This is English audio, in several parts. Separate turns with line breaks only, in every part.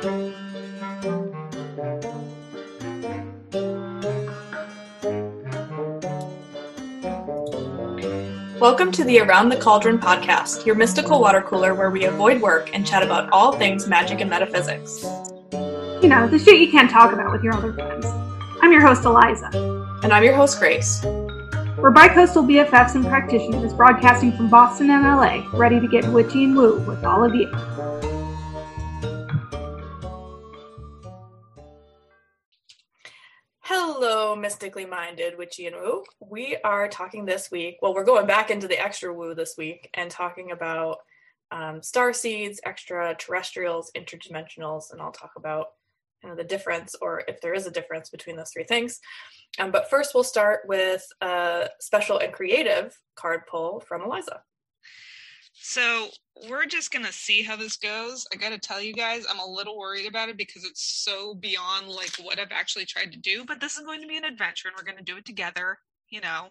Welcome to the Around the Cauldron podcast, your mystical water cooler where we avoid work and chat about all things magic and metaphysics.
You know, the shit you can't talk about with your other friends. I'm your host, Eliza.
And I'm your host, Grace.
We're bi-coastal BFFs and practitioners broadcasting from Boston and LA, ready to get witchy and woo with all of you.
Hello, mystically minded witchy and woo. We are talking this week. Well, we're going back into the extra woo this week and talking about um, star seeds, extraterrestrials, interdimensionals, and I'll talk about kind of the difference or if there is a difference between those three things. Um, but first, we'll start with a special and creative card pull from Eliza.
So we're just gonna see how this goes. I gotta tell you guys, I'm a little worried about it because it's so beyond like what I've actually tried to do. But this is going to be an adventure, and we're gonna do it together. You know,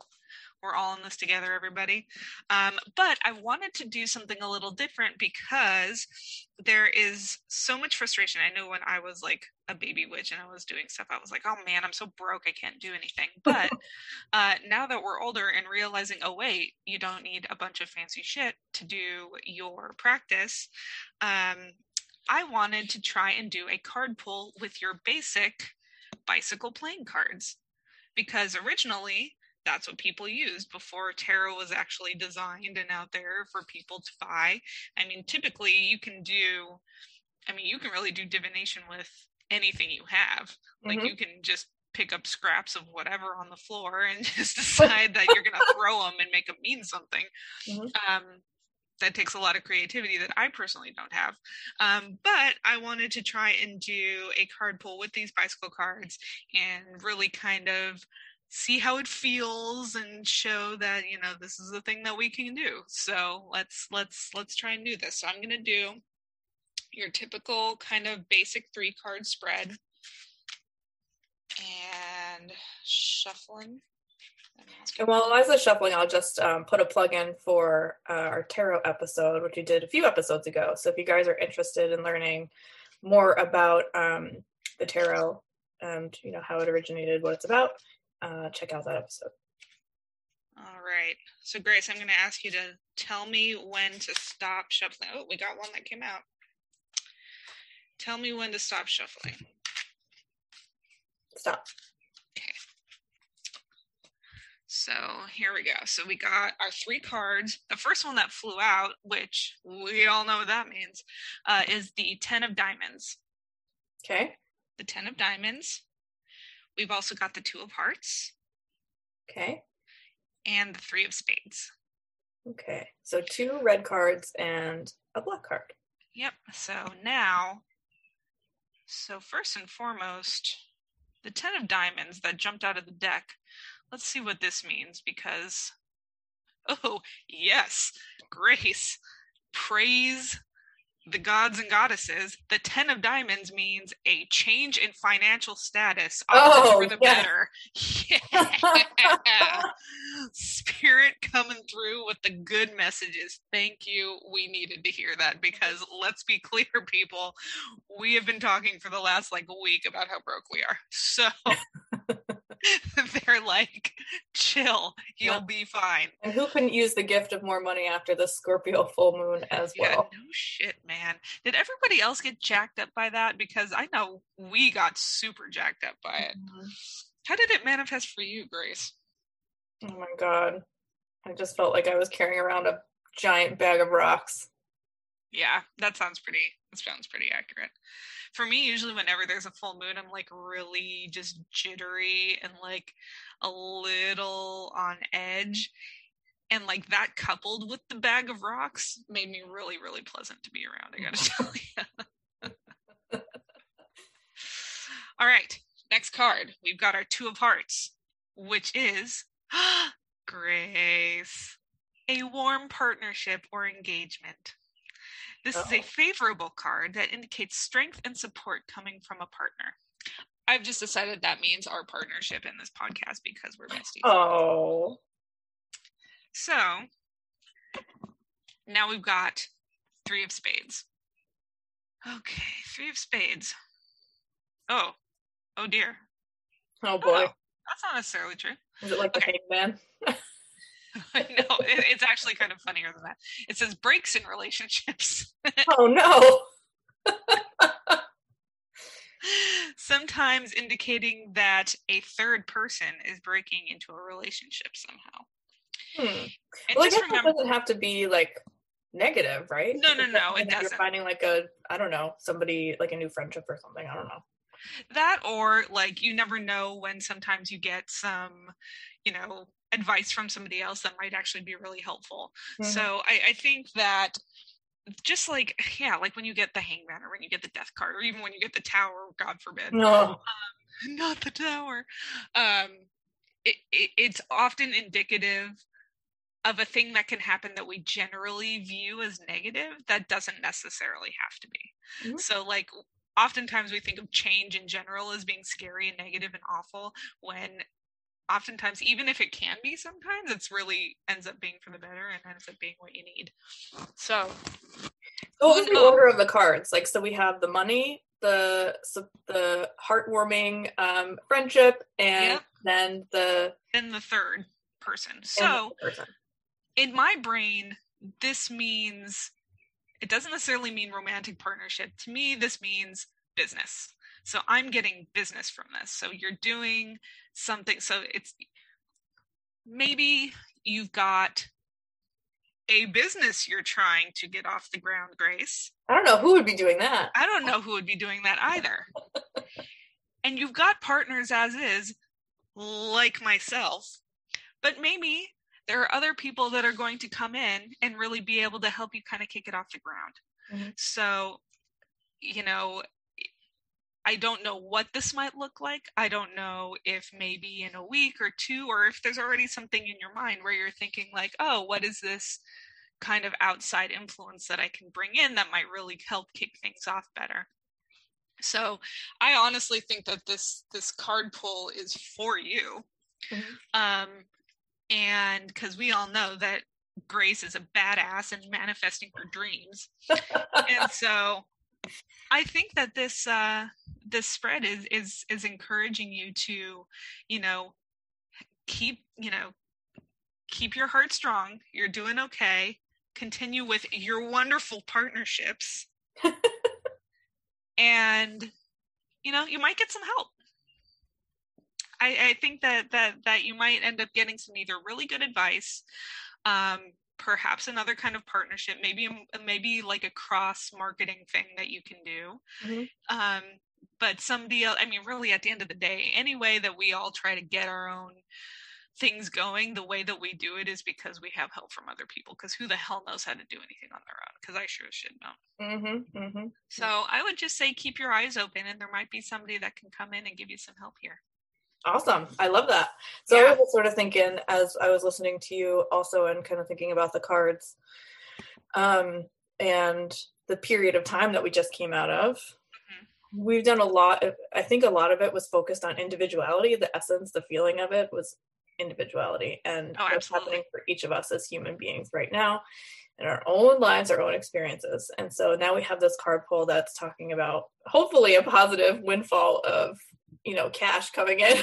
we're all in this together, everybody. Um, but I wanted to do something a little different because there is so much frustration. I know when I was like a baby witch and I was doing stuff, I was like, oh man, I'm so broke, I can't do anything. But uh, now that we're older and realizing, oh wait, you don't need a bunch of fancy shit to do your practice, um, I wanted to try and do a card pull with your basic bicycle playing cards. Because originally, that's what people used before tarot was actually designed and out there for people to buy. I mean, typically you can do, I mean, you can really do divination with anything you have. Like mm-hmm. you can just pick up scraps of whatever on the floor and just decide that you're going to throw them and make them mean something. Mm-hmm. Um, that takes a lot of creativity that I personally don't have. Um, but I wanted to try and do a card pull with these bicycle cards and really kind of see how it feels and show that you know this is the thing that we can do. So let's let's let's try and do this. So i'm going to do your typical kind of basic three card spread. And shuffling.
And while Eliza's shuffling, I'll just um, put a plug in for uh, our tarot episode, which we did a few episodes ago. So if you guys are interested in learning more about um, the tarot and you know how it originated, what it's about, uh, check out that episode.
All right. So, Grace, I'm going to ask you to tell me when to stop shuffling. Oh, we got one that came out. Tell me when to stop shuffling.
Stop.
Okay. So here we go. So we got our three cards. The first one that flew out, which we all know what that means, uh, is the Ten of Diamonds.
Okay.
The Ten of Diamonds. We've also got the Two of Hearts.
Okay.
And the Three of Spades.
Okay. So two red cards and a black card.
Yep. So now, so first and foremost, the Ten of Diamonds that jumped out of the deck. Let's see what this means because, oh, yes, grace, praise, the gods and goddesses, the Ten of Diamonds means a change in financial status oh, for the yeah. better. Yeah. Spirit coming through with the good messages. Thank you. We needed to hear that because let's be clear, people, we have been talking for the last like week about how broke we are. So they're like, chill, you'll yeah. be fine.
And who couldn't use the gift of more money after the Scorpio full moon as
yeah,
well?
No shit, man. Did everybody else get jacked up by that? Because I know we got super jacked up by it. Mm-hmm. How did it manifest for you, Grace?
Oh my god. I just felt like I was carrying around a giant bag of rocks.
Yeah, that sounds pretty that sounds pretty accurate. For me usually whenever there's a full moon i'm like really just jittery and like a little on edge. And like that coupled with the bag of rocks made me really really pleasant to be around i gotta mm-hmm. tell you all right next card. We've got our two of hearts which is grace. A warm partnership or engagement this Uh-oh. is a favorable card that indicates strength and support coming from a partner. I've just decided that means our partnership in this podcast because we're besties.
Oh.
So now we've got three of spades. Okay, Three of spades. Oh, oh dear.
Oh boy.
Oh, that's not necessarily true.
Is it like the
Okay.
hangman?
know. it, it's actually kind of funnier than that. It says breaks in relationships.
Oh no.
Sometimes indicating that a third person is breaking into a relationship somehow.
Hmm.
And
Well, I guess
remember
that doesn't have to be like negative, right?
No, no,
It
no,
doesn't
it
that You're finding like a, I don't know, somebody like a new friendship or something. I don't know.
that, or like you never know when sometimes you get some, you know, advice from somebody else that might actually be really helpful.
Mhm.
So I, I think that just like yeah, like when you get the hangman or when you get the death card or even when you get the tower, God forbid.
No.
not the tower. Um, it, it, it's often indicative of a thing that can happen that we generally view as negative that doesn't necessarily have to be.
Mhm.
So, like, oftentimes we think of change in general as being scary and negative and awful when oftentimes even if it can be sometimes it's really ends up being for the better and ends up being what you need so
So what was the
Oh.
order of the cards? Like, so we have the money, the so the heartwarming um, friendship, and then the
then the third person so
person.
in my brain, this means it doesn't necessarily mean romantic partnership. To me, this means business. So I'm getting business from this. So you're doing something. So it's maybe you've got a business you're trying to get off the ground, Grace.
I don't know who would be doing that.
I don't know who would be doing that either. and you've got partners as is, like myself, but maybe there are other people that are going to come in and really be able to help you kind of kick it off the ground.
Mhm.
So, you know, I don't know what this might look like. I don't know if maybe in a week or two, or if there's already something in your mind where you're thinking, like, oh, what is this kind of outside influence that I can bring in that might really help kick things off better? So I honestly think that this this card pull is for you.
Mhm.
Um and because we all know that Grace is a badass and manifesting her dreams and so i think that this uh this spread is is is encouraging you to you know keep you know keep your heart strong. You're doing okay. Continue with your wonderful partnerships. And you know you might get some help. I, I think that that that you might end up getting some either really good advice um, perhaps another kind of partnership maybe maybe like a cross marketing thing that you can do
Mhm.
um, but somebody else i mean really at the end of the day any way that we all try to get our own things going the way that we do it is because we have help from other people because who the hell knows how to do anything on their own because i sure should know
Mm-hmm, mm-hmm.
so i would just say keep your eyes open and there might be somebody that can come in and give you some help here
Awesome. I love that. So
Yeah.
I was sort of thinking as I was listening to you also and kind of thinking about the cards um, and the period of time that we just came out of.
Mm-hmm.
We've done a lot. Of, I think a lot of it was focused on individuality. The essence, the feeling of it was individuality and
Oh,
what's happening for each of us as human beings right now in our own lives, our own experiences. And so now we have this card pull that's talking about hopefully a positive windfall of, you know, cash coming in.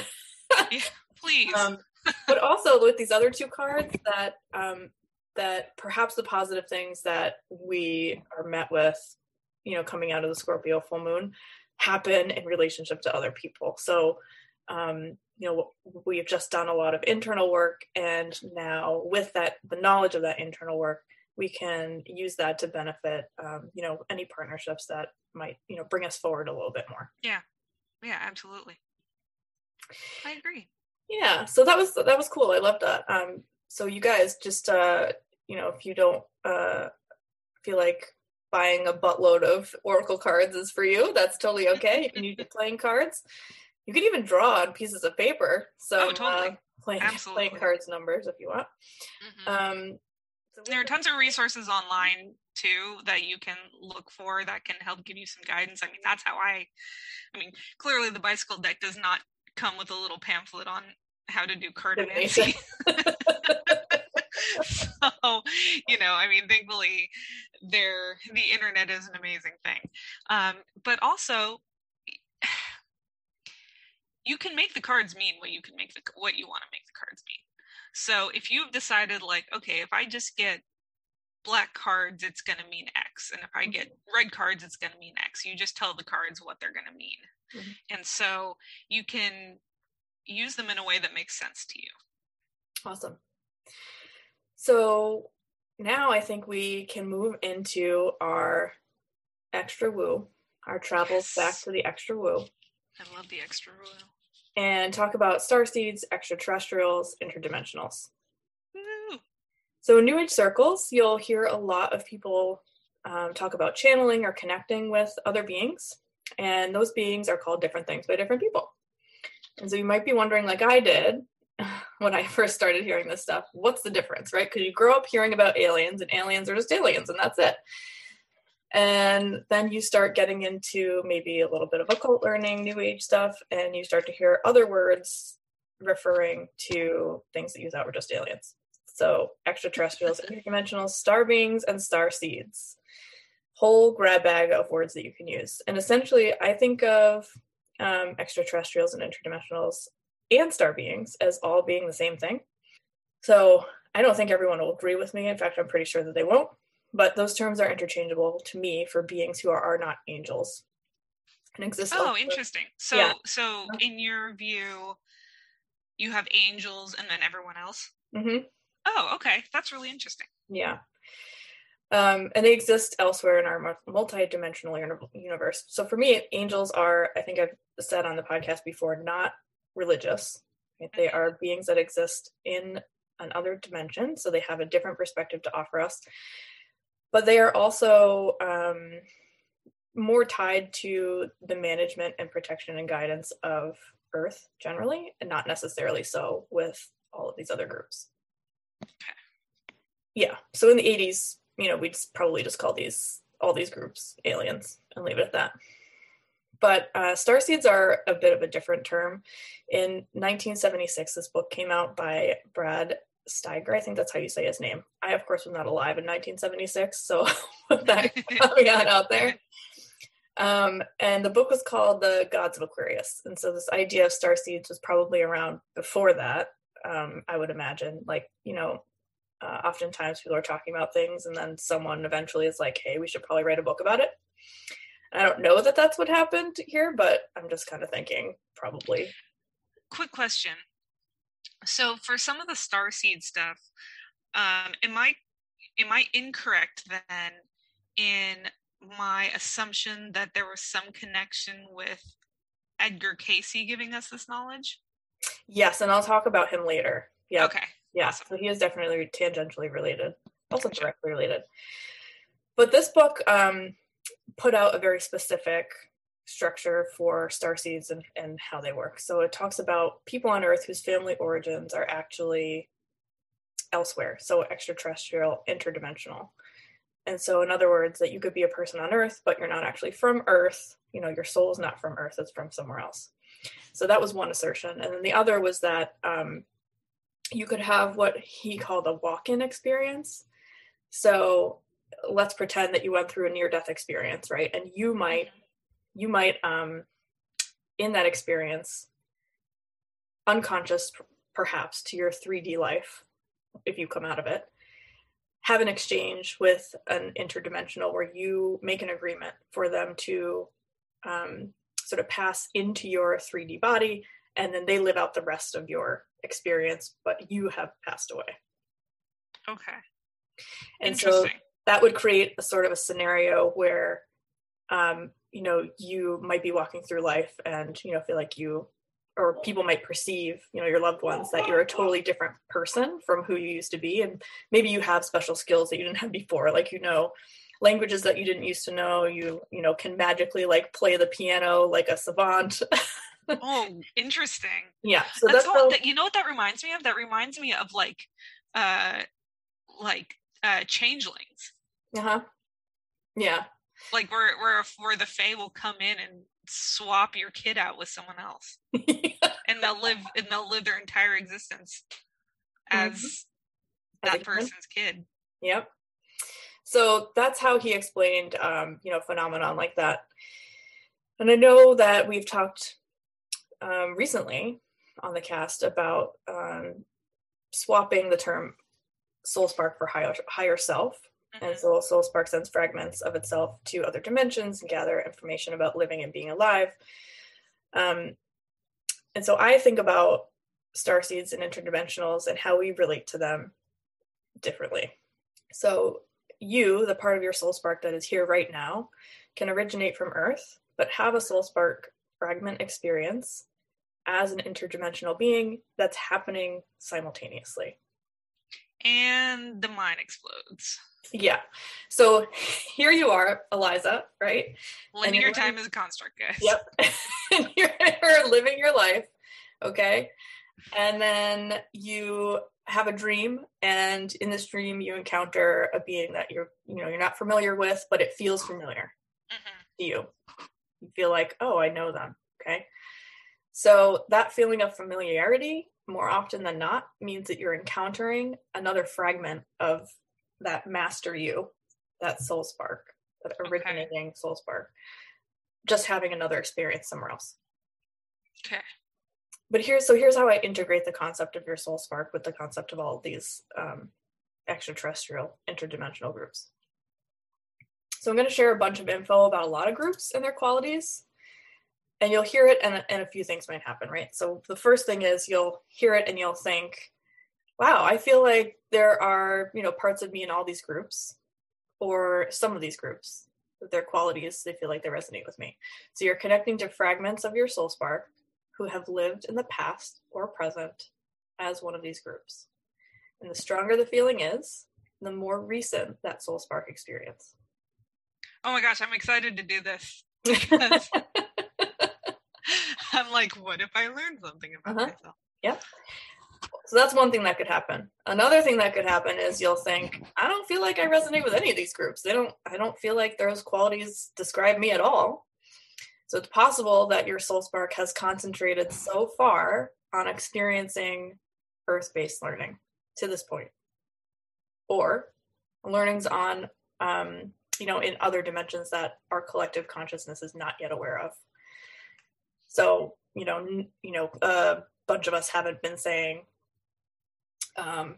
please.
Um, but also with these other two cards that um, that perhaps the positive things that we are met with you know coming out of the scorpio full moon happen in relationship to other people. So um, you know we have just done a lot of internal work and now with that the knowledge of that internal work we can use that to benefit um, you know any partnerships that might you know bring us forward a little bit more.
Yeah absolutely. I agree.
Yeah so that was that was cool. I love that. Um so you guys just uh you know if you don't uh feel like buying a buttload of oracle cards is for you that's totally okay. You can use playing cards you can even draw on pieces of paper. So
Oh, totally.
uh, playing,
Absolutely.
playing cards numbers if you want.
Mhm.
um so
there are tons of resources online too that you can look for that can help give you some guidance. I mean that's how i i mean clearly the bicycle deck does not come with a little pamphlet on how to do so so you know i mean thankfully there the internet is an amazing thing. Um, but also you can make the cards mean what you can make the what you want to make the cards mean. So if you've decided like okay if i just get black cards it's going to mean x and if i get
Mm-hmm.
red cards it's going to mean x you just tell the cards what they're going to mean
Mhm.
and so you can use them in a way that makes sense to you
Awesome. So now I think we can move into our extra woo, our travels back
Yes.
to the extra woo,
i love the extra woo.
and talk about star seeds, extraterrestrials, interdimensionals. So in New Age circles, you'll hear a lot of people um, talk about channeling or connecting with other beings, and those beings are called different things by different people. And so you might be wondering, like I did when I first started hearing this stuff, what's the difference, right? Because you grow up hearing about aliens, and aliens are just aliens, and that's it. And then you start getting into maybe a little bit of occult learning, New Age stuff, and you start to hear other words referring to things that you thought were just aliens. So extraterrestrials, interdimensionals, star beings, and star seeds. Whole grab bag of words that you can use. And essentially, I think of um, extraterrestrials and interdimensionals and star beings as all being the same thing. So I don't think everyone will agree with me. In fact, I'm pretty sure that they won't. But those terms are interchangeable to me for beings who are, are not angels and exist.
Oh,
elsewhere.
interesting. So,
Yeah.
so in your view, you have angels and then everyone else.
Mhm.
Oh, okay, that's really interesting.
Yeah. Um, and they exist elsewhere in our mu- multi-dimensional universe. So for me, angels are, I think I've said on the podcast before, not religious. right? They
Mhm.
are beings that exist in another dimension, so they have a different perspective to offer us. But they are also um, more tied to the management and protection and guidance of Earth generally, and not necessarily so with all of these other groups yeah. So in the 80s you know we'd probably just call these all these groups aliens and leave it at that. But uh, star seeds are a bit of a different term. In 1976 this book came out by brad steiger. I think that's how you say his name. I of course was not alive in 1976 so put that caveat out there. Um, and the book was called the gods of aquarius. And so this idea of star seeds was probably around before that um, i would imagine like you know uh, oftentimes people are talking about things and then someone eventually is like hey we should probably write a book about it i don't know that that's what happened here but i'm just kind of thinking probably
Quick question. So, for some of the star seed stuff, um, am I am I incorrect then in my assumption that there was some connection with Edgar Cayce giving us this knowledge?
Yes and i'll talk about him later. Yeah.
Okay.
yeah
awesome.
so he is definitely tangentially related. Also
Gotcha.
directly related. But this book um, put out a very specific structure for star seeds and, and how they work. So it talks about people on earth whose family origins are actually elsewhere so extraterrestrial interdimensional. And so in other words that you could be a person on earth but you're not actually from earth. You know your soul is not from earth it's from somewhere else so that was one assertion. And then the other was that um, you could have what he called a walk-in experience. So let's pretend that you went through a near-death experience right? And you might you might um in that experience unconscious perhaps to your 3d life if you come out of it have an exchange with an interdimensional where you make an agreement for them to um, sort of pass into your 3d body and then they live out the rest of your experience but you have passed away
Okay.
and so that would create a sort of a scenario where um, you know you might be walking through life and you know feel like you or people might perceive you know your loved ones that you're a totally different person from who you used to be and maybe you have special skills that you didn't have before like you know languages that you didn't used to know you you know can magically like play the piano like a savant
oh, interesting.
yeah so
that's
that's,
all,
how,
that, you know what that reminds me of? That reminds me of like, uh, like uh, changelings.
uh-huh yeah
Like where where where the Fae will come in and swap your kid out with someone else, and they'll live and they'll live their entire existence as
as a
that person's kid.
Yep. So that's how he explained, um, you know, phenomenon like that. And I know that we've talked um, recently on the cast about um, swapping the term soul spark for higher, higher self. And
Mhm.
so soul spark sends fragments of itself to other dimensions and gather information about living and being alive. Um, and so I think about star seeds and interdimensionals and how we relate to them differently. So you, the part of your soul spark that is here right now, can originate from Earth, but have a soul spark fragment experience as an interdimensional being that's happening simultaneously.
And the mind explodes.
Yeah. So here you are, Eliza, right?
Linear time is a construct, guys.
Yep. and you're living your life. Okay. And then you have a dream and in this dream you encounter a being that you're you know you're not familiar with but it feels familiar
Mhm.
to you you feel like oh i know them okay so that feeling of familiarity more often than not means that you're encountering another fragment of that master you that soul spark that
Okay.
originating soul spark just having another experience somewhere else
Okay.
But here's so here's how I integrate the concept of your soul spark with the concept of all of these um, extraterrestrial interdimensional groups. So I'm going to share a bunch of info about a lot of groups and their qualities, and you'll hear it, and, and a few things might happen, right? So the first thing is you'll hear it and you'll think, "Wow, I feel like there are you know parts of me in all these groups, or some of these groups." Their qualities, they feel like they resonate with me. So you're connecting to fragments of your soul spark who have lived in the past or present as one of these groups. And the stronger the feeling is, the more recent that soul spark experience.
Oh my gosh, I'm excited to do this. I'm like, what if I learned something about
Uh-huh.
myself?
so that's one thing that could happen. Another thing that could happen is you'll think, I don't feel like I resonate with any of these groups. They don't I don't feel like those qualities describe me at all. So it's possible that your soul spark has concentrated so far on experiencing earth-based learning to this point. Or learnings on um, you know, in other dimensions that our collective consciousness is not yet aware of. So, you know, n- you know, a bunch of us haven't been saying, um,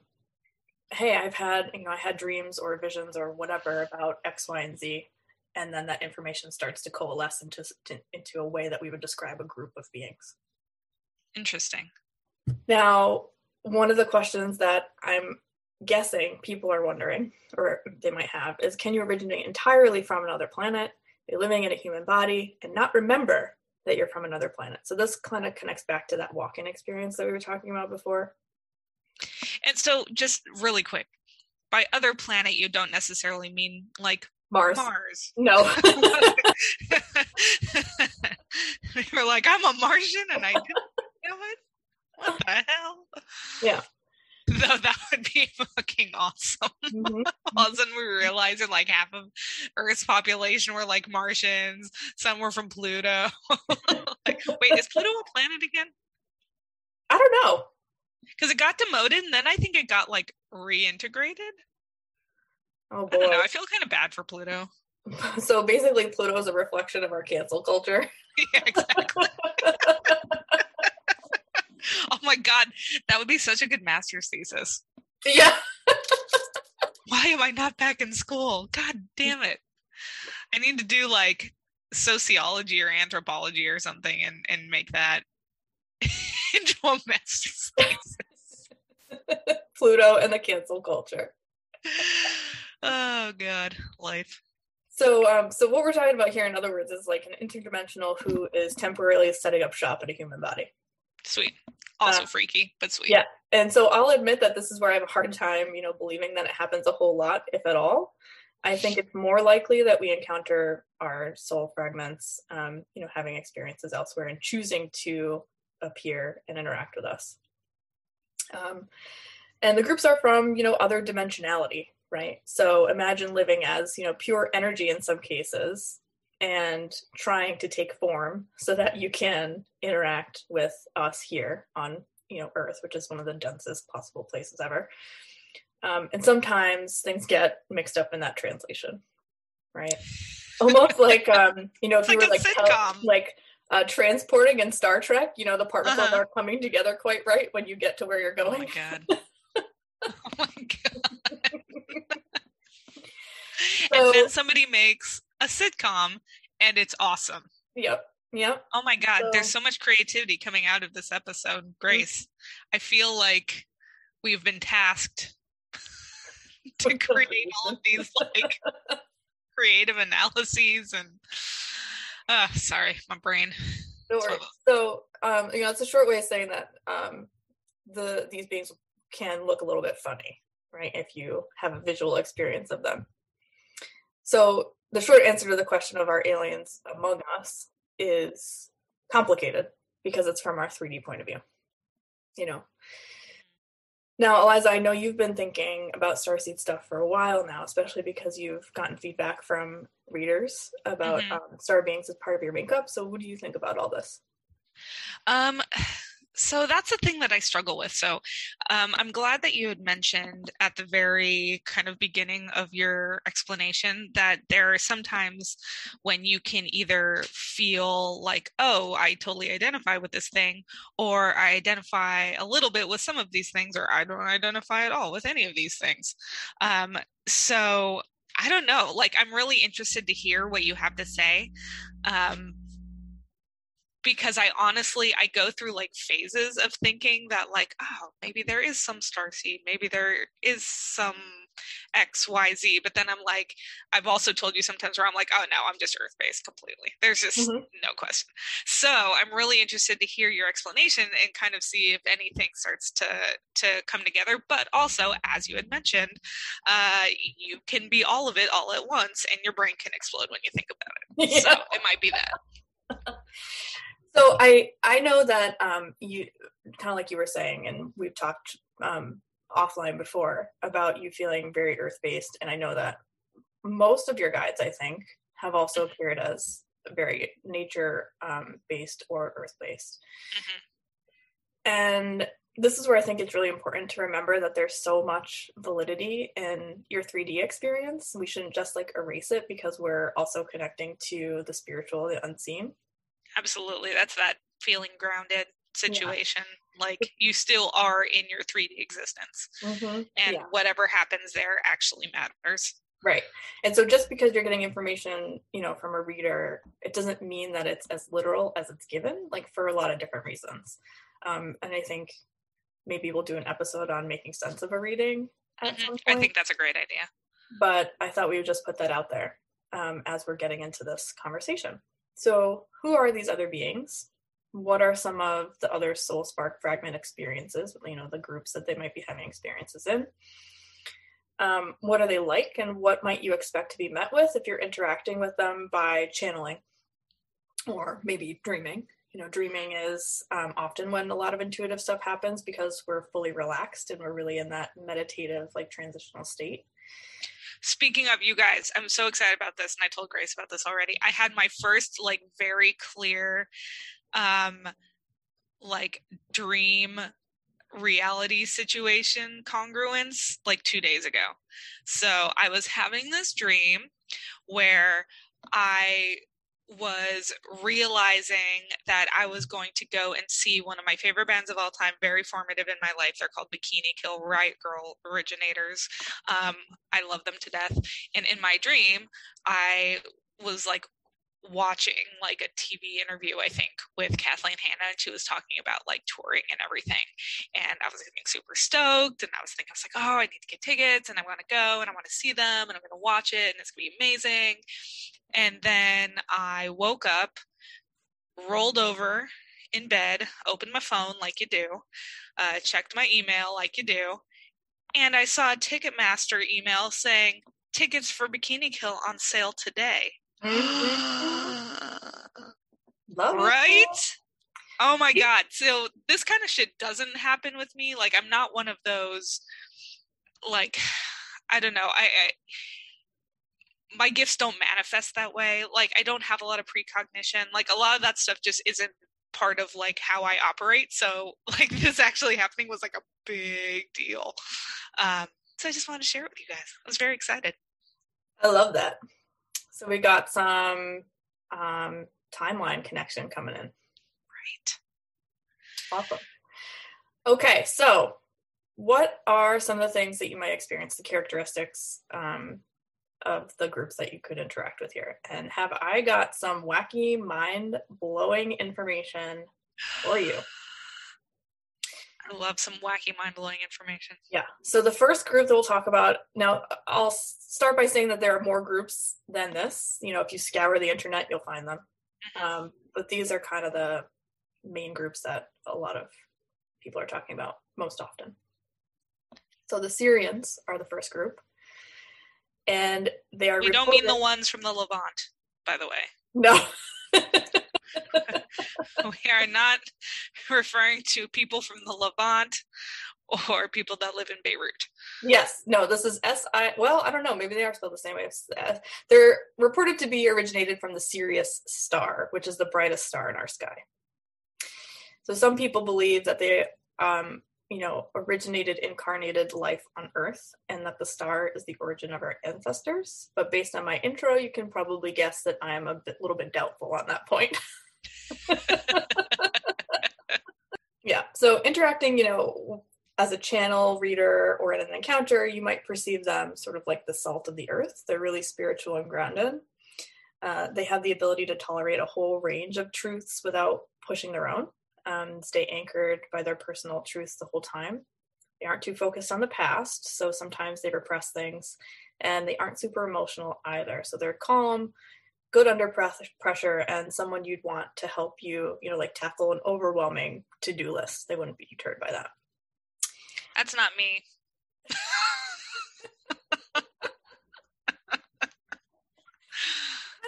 "Hey, I've had, you know, I had dreams or visions or whatever about X, Y, and Z," and then that information starts to coalesce into to, into a way that we would describe a group of beings.
Interesting.
Now, one of the questions that I'm guessing people are wondering, or they might have, is can you originate entirely from another planet, be living in a human body, and not remember that you're from another planet? So this kind of connects back to that walk-in experience that we were talking about before.
And so, just really quick, by other planet, you don't necessarily mean like
Mars.
Mars.
No.
they were like, I'm a Martian and I didn't know it. What the hell?
Yeah.
Though that would be fucking awesome.
Mhm.
All of a sudden we realize that like half of Earth's population were like Martians, some were from Pluto. like, wait, is Pluto a planet again?
I don't know.
Because it got demoted and then I think it got like reintegrated.
Oh
I don't know.
boy.
I feel kind of bad for Pluto.
So basically Pluto is a reflection of our cancel culture.
yeah, exactly. oh my god, that would be such a good master's thesis.
yeah.
Why am I not back in school? God damn it. I need to do like sociology or anthropology or something and, and make that into a master's thesis.
Pluto and the cancel culture.
Oh god, life.
So, um, so what we're talking about here, in other words, is like an interdimensional who is temporarily setting up shop in a human body.
Sweet. Also
Uh,
freaky, but sweet.
yeah. And so I'll admit that this is where I have a hard time, you know, believing that it happens a whole lot, if at all. I think it's more likely that we encounter our soul fragments, um, you know, having experiences elsewhere and choosing to appear and interact with us. Um, and the groups are from, you know, other dimensionality, right? So imagine living as, you know, pure energy in some cases and trying to take form so that you can interact with us here on you know earth which is one of the densest possible places ever Um, and sometimes things get mixed up in that translation, right? Almost like um, you know, if you
like
were like like uh, transporting in Star Trek, you know, the particles
Uh-huh.
aren't coming together quite right when you get to where you're
Oh
going.
my god. oh my god.
So-
and then somebody makes a sitcom and it's awesome.
Yep. Yep.
Oh my god, there's
So-
so much creativity coming out of this episode, Grace. I feel like we've been tasked to create all of these like creative analyses and uh sorry, my brain.
No worries. So, um, you know, it's a short way of saying that um, the these beings can look a little bit funny, right? If you have a visual experience of them. So, the short answer to the question of our aliens among us is complicated because it's from our 3D point of view. You know. Now, Eliza, I know you've been thinking about Starseed stuff for a while now, especially because you've gotten feedback from readers about
Mhm.
um, star beings as part of your makeup. So, what do you think about all this?
Um, so that's the thing that I struggle with. So um, I'm glad that you had mentioned at the very kind of beginning of your explanation that there are sometimes when you can either feel like, oh, I totally identify with this thing, or I identify a little bit with some of these things, or I don't identify at all with any of these things. Um, so I don't know. Like, I'm really interested to hear what you have to say. Um, because I honestly I go through like phases of thinking that like oh maybe there is some star seed maybe there is some XYZ but then I'm like I've also told you sometimes where I'm like oh no I'm just earth based completely. There's just
Mhm.
no question. So I'm really interested to hear your explanation and kind of see if anything starts to to come together but also as you had mentioned uh you can be all of it all at once and your brain can explode when you think about it. So it might be that
So I I know that um, you kind of like you were saying, and we've talked um, offline before about you feeling very earth based, and I know that most of your guides, I think, have also appeared as very nature um, based or earth based,
Mhm.
and this is where I think it's really important to remember that there's so much validity in your 3D experience. We shouldn't just like erase it because we're also connecting to the spiritual, the unseen.
Absolutely. That's that feeling grounded situation. Like you still are in your 3D existence. And
Yeah.
whatever happens there actually matters.
Right. And so just because you're getting information, you know, from a reader, it doesn't mean that it's as literal as it's given, like for a lot of different reasons. Um, and I think maybe we'll do an episode on making sense of a reading at
Mhm.
some point.
I think that's a great idea.
but I thought we would just put that out there um, as we're getting into this conversation. So, who are these other beings? What are some of the other soul spark fragment experiences? You know, the groups that they might be having experiences in. Um, what are they like, and what might you expect to be met with if you're interacting with them by channeling or maybe dreaming? You know, dreaming is um, often when a lot of intuitive stuff happens because we're fully relaxed and we're really in that meditative, like transitional state.
Speaking of you guys, I'm so excited about this and I told Grace about this already. I had my first like very clear um like dream reality situation congruence like 2 days ago. So I was having this dream where I was realizing that I was going to go and see one of my favorite bands of all time, very formative in my life. They're called Bikini Kill Riot Grrrl Originators. Um, I love them to death. And in my dream, I was like watching like a TV interview, I think, with Kathleen Hanna, and she was talking about like touring and everything. And I was getting super stoked, and I was thinking, I was like, oh, I need to get tickets, and I want to go, and I want to see them, and I'm going to watch it, and it's going to be amazing. And then I woke up, rolled over in bed, opened my phone like you do, uh, checked my email like you do, and I saw a Ticketmaster email saying tickets for Bikini Kill on sale today.
Love
right? Oh my god. So this kind of shit doesn't happen with me. Like I'm not one of those like I don't know. I, I my gifts don't manifest that way. Like I don't have a lot of precognition. Like a lot of that stuff just isn't part of like how I operate. So like this actually happening was like a big deal. Um So I just wanted to share it with you guys. I was very excited.
I love that. So we got some um, timeline connection coming in.
Right.
Awesome. Okay, so what are some of the things that you might experience, the characteristics um, of the groups that you could interact with here? And have I got some wacky, mind blowing information for you?
Love some wacky, mind blowing information.
Yeah. So the first group that we'll talk about now, I'll start by saying that there are more groups than this. You know, if you scour the internet, you'll find them. Um, but these are kind of the main groups that a lot of people are talking about most often. So the Sirians are the first group, and they are.
We don't mean the ones from the Levant, by the way.
No.
we are not referring to people from the Levant or people that live in Beirut.
Yes, no, this is SI. Well, I don't know. Maybe they are spelled the same way. They're reported to be originated from the Sirius star, which is the brightest star in our sky. So some people believe that they, um, you know, originated incarnated life on Earth, and that the star is the origin of our ancestors. But based on my intro, you can probably guess that I am a bit, little bit doubtful on that point. yeah. So interacting, you know, as a channel reader or in an encounter, you might perceive them sort of like the salt of the earth. They're really spiritual and grounded. Uh, they have the ability to tolerate a whole range of truths without pushing their own, um, stay anchored by their personal truths the whole time. They aren't too focused on the past, so sometimes they repress things, and they aren't super emotional either. So they're calm, good under pressure, and someone you'd want to help you, you know, like tackle an overwhelming to do list. They wouldn't be deterred by that.
That's not me.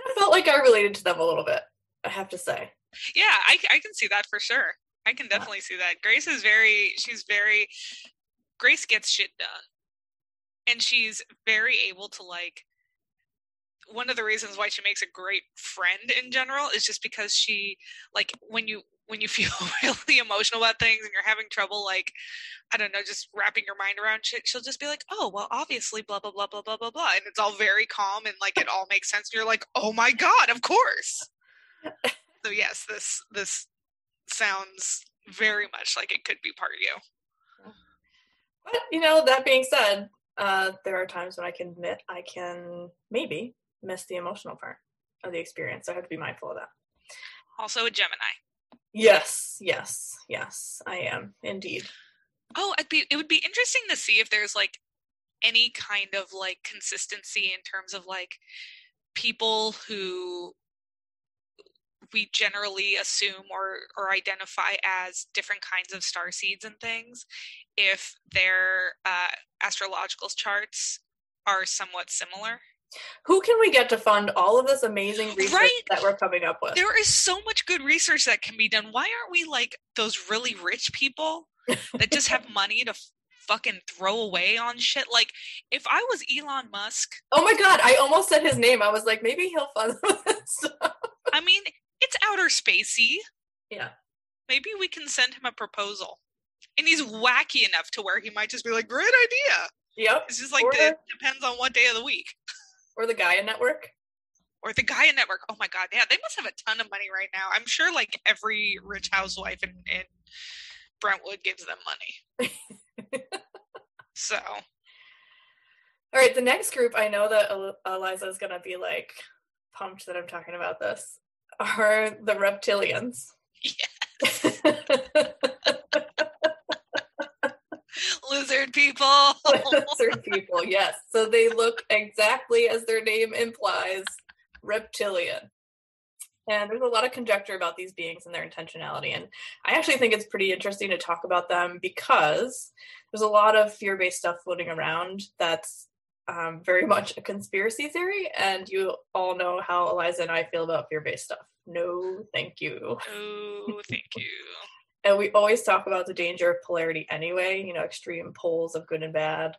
I felt like I related to them a little bit, I have to say.
Yeah, I, I can see that for sure. I can definitely see that. Grace is very, she's very, Grace gets shit done. And she's very able to like, one of the reasons why she makes a great friend in general is just because she, like, when you, when you feel really emotional about things and you're having trouble like i don't know just wrapping your mind around shit she'll just be like oh well obviously blah blah blah blah blah blah blah and it's all very calm and like it all makes sense and you're like oh my god of course so yes this this sounds very much like it could be part of you
but you know that being said uh, there are times when i can admit i can maybe miss the emotional part of the experience so i have to be mindful of that
also a gemini
Yes, yes, yes, I am indeed.
Oh, I'd be. It would be interesting to see if there's like any kind of like consistency in terms of like people who we generally assume or or identify as different kinds of star seeds and things if their uh, astrological charts are somewhat similar
who can we get to fund all of this amazing research right? that we're coming up with?
There is so much good research that can be done. Why aren't we like those really rich people that just have money to fucking throw away on shit? Like, if I was Elon Musk.
Oh my god, I almost said his name. I was like, maybe he'll fund this
I mean, it's outer spacey.
Yeah.
Maybe we can send him a proposal. And he's wacky enough to where he might just be like, great idea.
Yep.
It's just like, the, depends on what day of the week.
Or the Gaia Network?
Or the Gaia Network. Oh my God. Yeah, they must have a ton of money right now. I'm sure like every rich housewife in, in Brentwood gives them money. so.
All right, the next group, I know that Eliza is going to be like pumped that I'm talking about this, are the reptilians.
Yes. Lizard people.
Lizard people, yes. So they look exactly as their name implies reptilian. And there's a lot of conjecture about these beings and their intentionality. And I actually think it's pretty interesting to talk about them because there's a lot of fear based stuff floating around that's um, very much a conspiracy theory. And you all know how Eliza and I feel about fear based stuff. No, thank you.
Oh, thank you
and we always talk about the danger of polarity anyway you know extreme poles of good and bad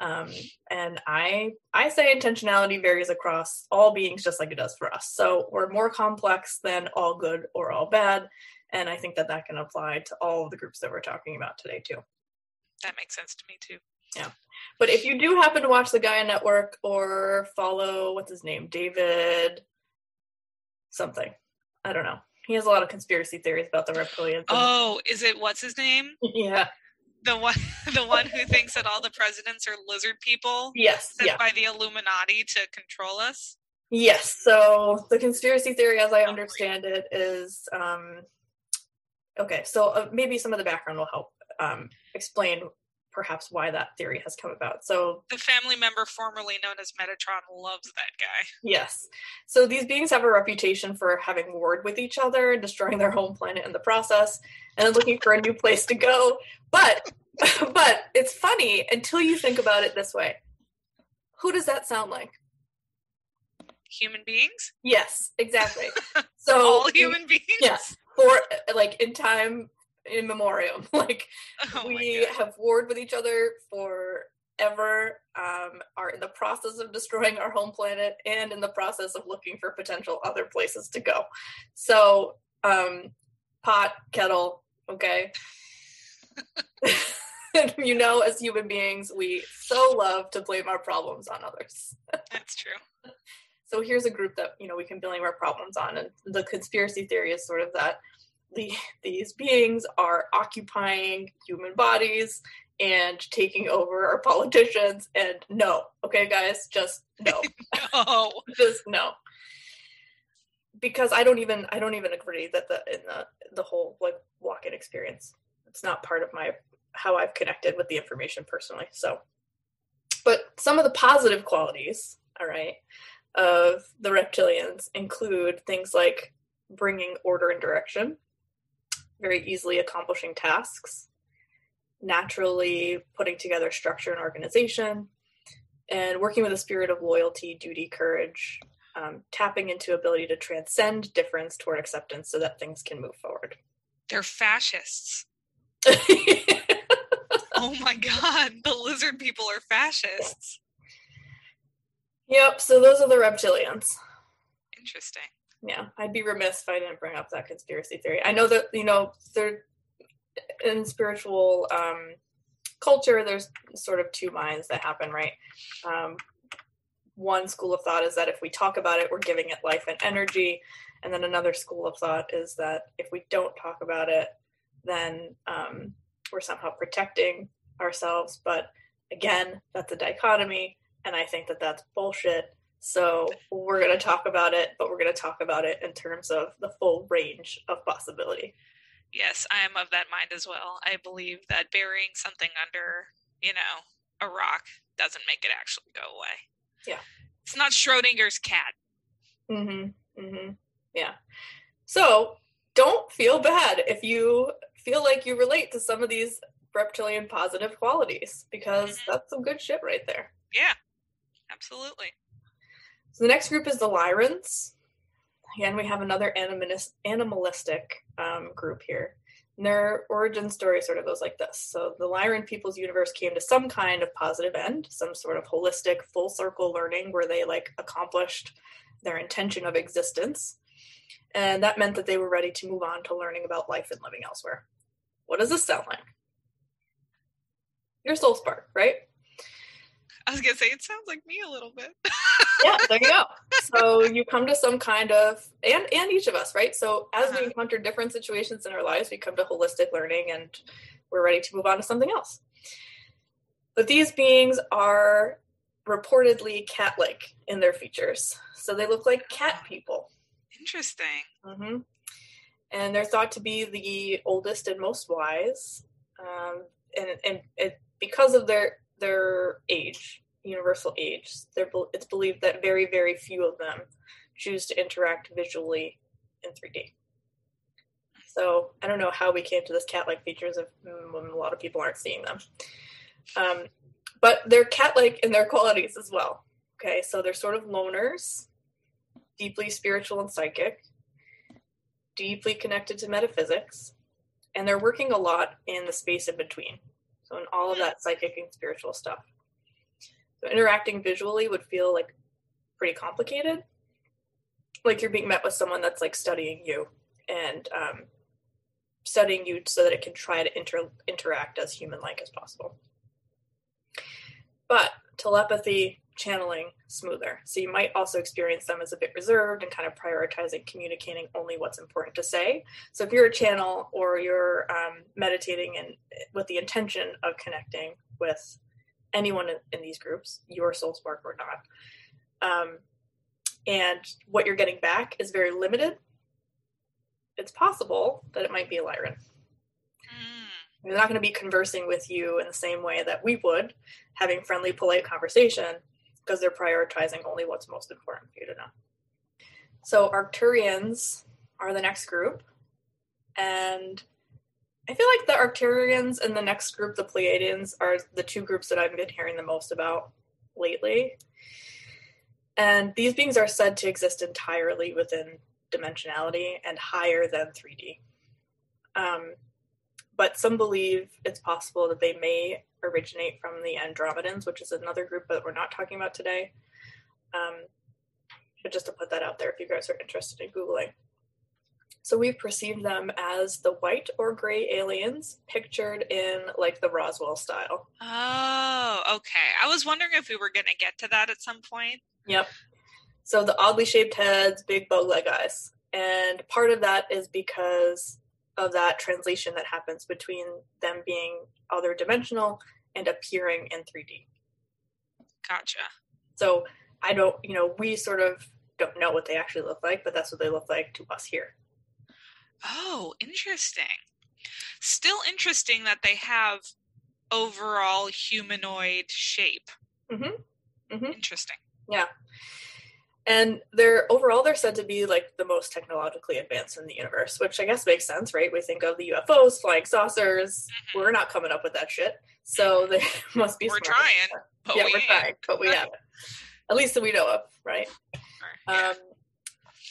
um, and i i say intentionality varies across all beings just like it does for us so we're more complex than all good or all bad and i think that that can apply to all of the groups that we're talking about today too
that makes sense to me too
But if you do happen to watch the Gaia Network or follow what's his name, David something, I don't know. He has a lot of conspiracy theories about the reptilians.
Oh, is it what's his name?
yeah.
The one the one who thinks that all the presidents are lizard people
Yes.
sent
Yeah.
by the Illuminati to control us?
Yes. So the conspiracy theory, as I
Oh,
understand it, is um, okay. So uh, maybe some of the background will help um, explain perhaps why that theory has come about. So
The family member formerly known as Metatron loves that guy.
Yes. So these beings have a reputation for having warred with each other and destroying their home planet in the process and then looking for a new place to go. But but it's funny until you think about it this way. Who does that sound like?
Human beings?
Yes, exactly. So
all human beings?
Yes. For like in time in memoriam. Like
Oh
we
God.
have warred with each other forever, um, are in the process of destroying our home planet, and in the process of looking for potential other places to go. So, um, pot, kettle, okay? you know, as human beings, we so love to blame our problems on others.
That's true.
So here's a group that you know we can blame our problems on, and the conspiracy theory is sort of that the these beings are occupying human bodies and taking over our politicians. And no, okay, guys, just no,
Oh,
just no, because I don't even I don't even agree that the in the the whole like walk-in experience it's not part of my how I've connected with the information personally. So, but some of the positive qualities, all right, of the reptilians include things like bringing order and direction, very easily accomplishing tasks, naturally putting together structure and organization, and working with a spirit of loyalty, duty, courage, um, tapping into ability to transcend difference toward acceptance so that things can move forward.
they're fascists. Oh my God. The lizard people are fascists.
yep, so those are the reptilians.
Interesting.
Yeah, I'd be remiss if I didn't bring up that conspiracy theory. I know that, you know, in spiritual um, culture, there's sort of two minds that happen, right? Um, one school of thought is that if we talk about it, we're giving it life and energy. And then another school of thought is that if we don't talk about it, then um, we're somehow protecting ourselves. But again, that's a dichotomy. And I think that that's bullshit. So we're going to talk about it, but we're going to talk about it in terms of the full range of possibility.
Yes, I am of that mind as well. I believe that burying something under, you know, a rock doesn't make it actually go away.
Yeah.
It's not Schrodinger's cat.
Mm-hmm. Mm-hmm. Yeah. So don't feel bad if you feel like you relate to some of these reptilian positive qualities because
Mhm.
that's some good shit right there.
Yeah, absolutely.
So the next group is the Lyrans. Again, we have another animalis- animalistic um, group here. And their origin story sort of goes like this. So the Lyran people's universe came to some kind of positive end, some sort of holistic full circle learning where they like accomplished their intention of existence. And that meant that they were ready to move on to learning about life and living elsewhere. What does this sound like? Your soul spark, right?
I was gonna say it sounds like me a little bit.
yeah, there you go. So you come to some kind of and and each of us, right? So as we
Uh-huh.
encounter different situations in our lives, we come to holistic learning and we're ready to move on to something else. But these beings are reportedly cat-like in their features. So they look like cat people.
Interesting.
hmm And they're thought to be the oldest and most wise. Um, and and it, because of their their age, universal age, they're, it's believed that very, very few of them choose to interact visually in 3D. So I don't know how we came to this cat-like features if mm, when a lot of people aren't seeing them. Um, but they're cat-like in their qualities as well. Okay, so they're sort of loners, deeply spiritual and psychic, deeply connected to metaphysics, and they're working a lot in the space in between. So in all of that psychic and spiritual stuff. Interacting visually would feel like pretty complicated. Like you're being met with someone that's like studying you and um, studying you so that it can try to inter- interact as human like as possible. but telepathy channeling smoother. So you might also experience them as a bit reserved and kind of prioritizing communicating only what's important to say. So if you're a channel or you're um, meditating and with the intention of connecting with anyone in, in these groups, your soul spark or not, um, and what you're getting back is very limited, it's possible that it might be a Lyran.
Mm.
They're not going to be conversing with you in the same way that we would, having friendly, polite conversation, because they're prioritizing only what's most important for you to know. So Arcturians are the next group, and I feel like the Arcturians and the next group, the Pleiadians, are the two groups that I've been hearing the most about lately. And these beings are said to exist entirely within dimensionality and higher than 3D. Um, but some believe it's possible that they may originate from the Andromedans, which is another group that we're not talking about today. Um, but just to put that out there if you guys are interested in Googling. So we perceive them as the white or gray aliens pictured in like the Roswell style.
Oh, okay. I was wondering if we were going to get to that at some point.
Yep. So the oddly shaped heads, big bug leg eyes. And part of that is because of that translation that happens between them being other dimensional and appearing in 3D.
Gotcha.
So I don't, you know, we sort of don't know what they actually look like, but that's what they look like to us here.
Oh, interesting. Still interesting that they have overall humanoid shape.
Mm-hmm. Mm-hmm.
Interesting.
Yeah. And they're overall they're said to be like the most technologically advanced in the universe, which I guess makes sense, right? We think of the UFOs, flying saucers.
Mhm.
We're not coming up with that shit. So they must be
We're trying, but
yeah,
we
we're
ain't.
trying, but we haven't. At least that we know of, right? Um,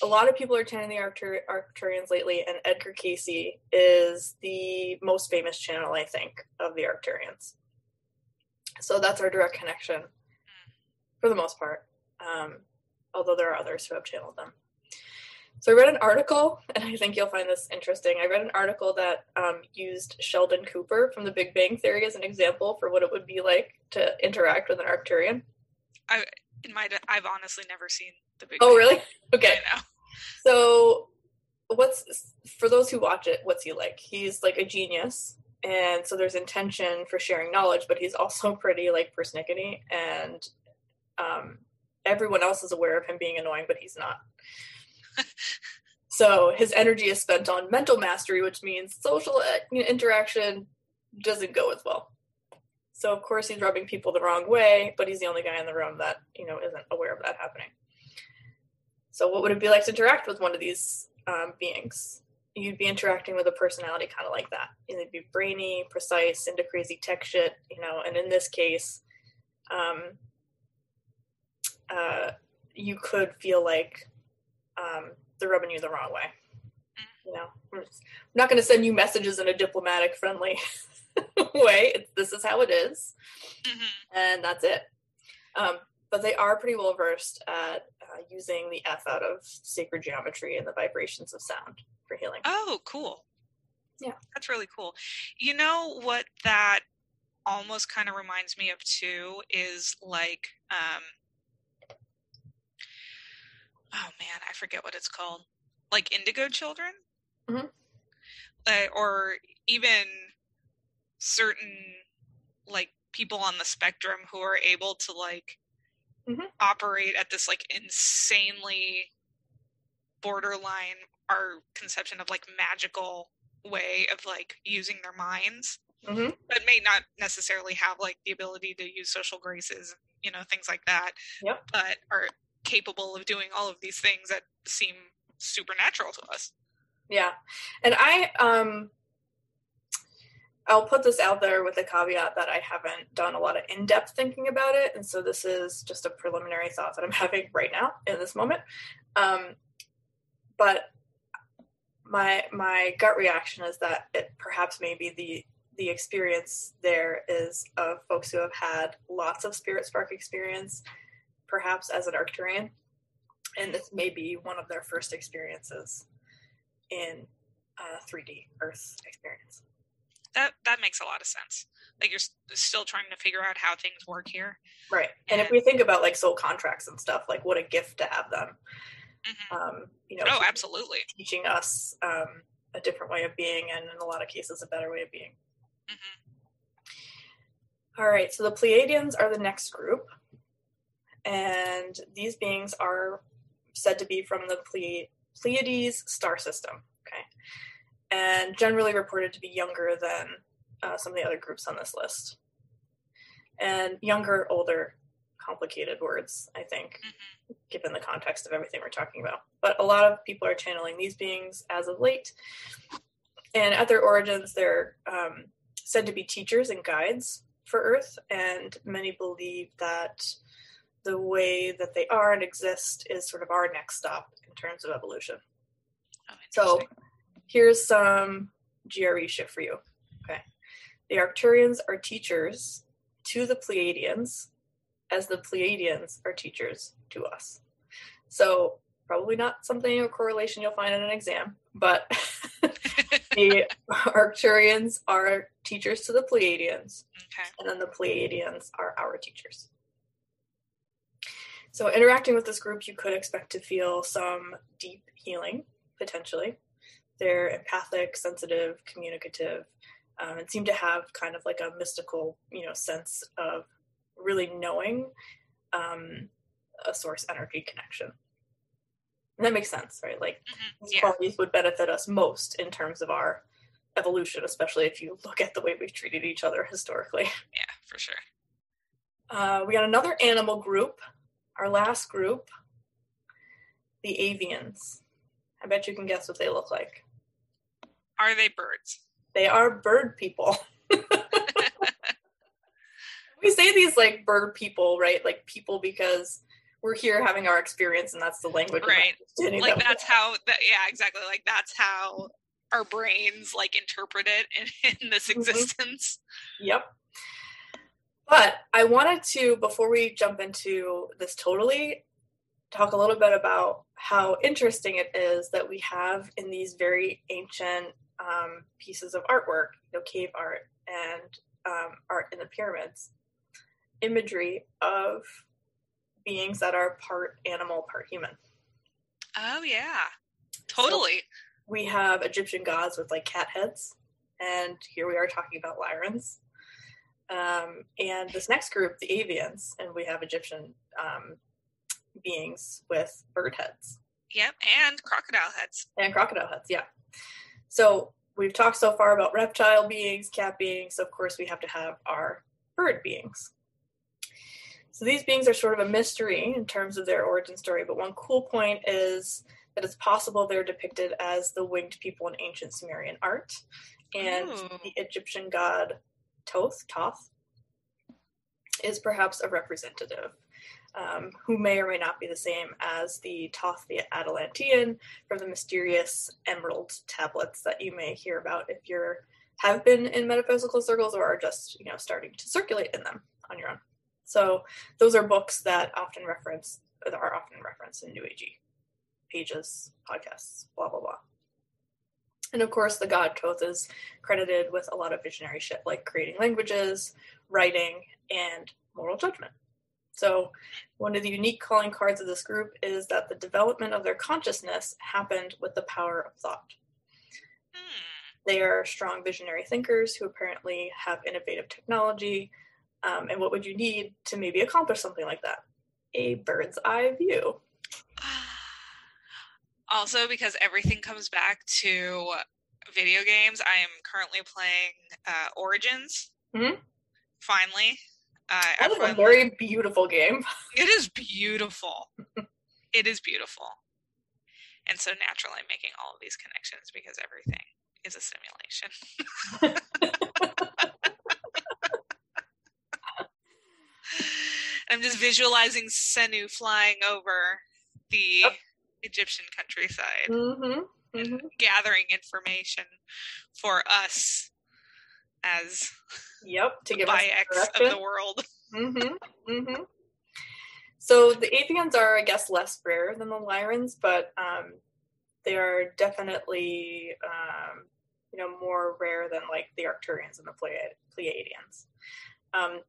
a lot of people are channeling the Arctur- Arcturians lately, and Edgar Cayce is the most famous channel, I think, of the Arcturians. So that's our direct connection for the most part, um, although there are others who have channeled them. So I read an article, and I think you'll find this interesting. I read an article that um, used Sheldon Cooper from The Big Bang Theory as an example for what it would be like to interact with an Arcturian.
In my, I've honestly never seen the big.
Oh,
Bang.
really? Okay. So, what's for those who watch it? What's he like? He's like a genius, and so there's intention for sharing knowledge, but he's also pretty like persnickety, and um, everyone else is aware of him being annoying, but he's not. so his energy is spent on mental mastery, which means social uh, interaction doesn't go as well. So of course he's rubbing people the wrong way, but he's the only guy in the room that you know isn't aware of that happening. So, what would it be like to interact with one of these um, beings? You'd be interacting with a personality kind of like that. It'd be brainy, precise, into crazy tech shit, you know. And in this case, um, uh, you could feel like um, they're rubbing you the wrong way. You know, I'm not going to send you messages in a diplomatic, friendly way. It's, this is how it is
Mhm.
and that's it. Um, but they are pretty well versed at uh, using the F out of sacred geometry and the vibrations of sound for healing.
Oh, cool.
Yeah.
That's really cool. You know what that almost kind of reminds me of too is like um oh man, I forget what it's called. Like indigo children?
Mhm.
Uh, or even certain like people on the spectrum who are able to like
Mhm.
operate at this like insanely borderline our conception of like magical way of like using their minds
hmm
but may not necessarily have like the ability to use social graces you know things like that
Yep.
but are capable of doing all of these things that seem supernatural to us
Yeah, and I um, I'll put this out there with the caveat that I haven't done a lot of in-depth thinking about it, and so this is just a preliminary thought that I'm having right now in this moment. Um, but my my gut reaction is that it perhaps maybe the the experience there is of folks who have had lots of spirit spark experience, perhaps as an Arcturian, and this may be one of their first experiences in uh, 3D Earth experience.
That that makes a lot of sense. Like you're still trying to figure out how things work here.
Right. And if we think about like soul contracts and stuff, like what a gift to have them.
Mhm.
Um, you know,
Oh, absolutely.
teaching us um, a different way of being, and in a lot of cases, a better way of being.
hmm
All right, so the Pleiadians are the next group, and these beings are said to be from the Ple- Pleiades star system. And generally reported to be younger than uh, some of the other groups on this list, and younger, older, complicated words. I think,
hmm
given the context of everything we're talking about. But a lot of people are channeling these beings as of late, and at their origins, they're um, said to be teachers and guides for Earth, and many believe that the way that they are and exist is sort of our next stop in terms of evolution.
Oh,
So. Here's some GRE shit for you. Okay. The Arcturians are teachers to the Pleiadians, as the Pleiadians are teachers to us. So probably not something a correlation you'll find in an exam, but the Arcturians are teachers to the Pleiadians,
okay.
and then the Pleiadians are our teachers. So, interacting with this group, you could expect to feel some deep healing, potentially. They're empathic, sensitive, communicative, um, and seem to have kind of like a mystical, you know, sense of really knowing um, a source energy connection. And that makes sense, right? Like
hmm
these
Yeah.
qualities would benefit us most in terms of our evolution, especially if you look at the way we've treated each other historically.
Yeah, for sure.
Uh, we got another animal group, our last group, the avians. I bet you can guess what they look like.
Are they birds?
They are bird people. we say these like bird people, right? Like people because we're here having our experience and that's the language.
Right. like
that
that's how that yeah exactly like that's how our brains like interpret it in, in this
Mhm.
existence
Yep. But I wanted to, before we jump into this totally, talk a little bit about how interesting it is that we have in these very ancient um, pieces of artwork, you know, cave art and um, art in the pyramids, imagery of beings that are part animal, part human.
oh yeah totally
we have Egyptian gods with like cat heads, and here we are talking about Lyrans. Um, and this next group, the Avians, and we have Egyptian um, beings with bird heads
yep and crocodile heads
and crocodile heads. Yeah. So we've talked so far about reptile beings, cat beings. So of course, we have to have our bird beings. So these beings are sort of a mystery in terms of their origin story. But one cool point is that it's possible they're depicted as the winged people in ancient Sumerian art, and
Ooh.
the Egyptian god Toth, Thoth, is perhaps a representative. Um, who may or may not be the same as the Thoth the Atlantean from the mysterious emerald tablets that you may hear about if you're have been in metaphysical circles or are just you know starting to circulate in them on your own. So those are books that often reference that are often referenced in New Agey pages, podcasts, blah blah blah. And of course, the god Thoth is credited with a lot of visionary shit like creating languages, writing, and moral judgment. So, one of the unique calling cards of this group is that the development of their consciousness happened with the power of thought.
hmm.
They are strong visionary thinkers who apparently have innovative technology. Um, and what would you need to maybe accomplish something like that? A bird's eye view.
also because everything comes back to video games i am currently playing uh origins
Mhm.
finally uh, I
That is a very beautiful game.
It is beautiful. it is beautiful. And so naturally I'm making all of these connections because everything is a simulation. I'm just visualizing Senu flying over the
Yep.
Egyptian countryside,
hmm hmm
gathering information for us as
Yep, to give us
Bayeks of the world.
Mm-hmm. Mm-hmm. So the avians are, I guess, less rare than the lyrans, but um, they are definitely um, you know, more rare than like the Arcturians and the Pleiadians. Um,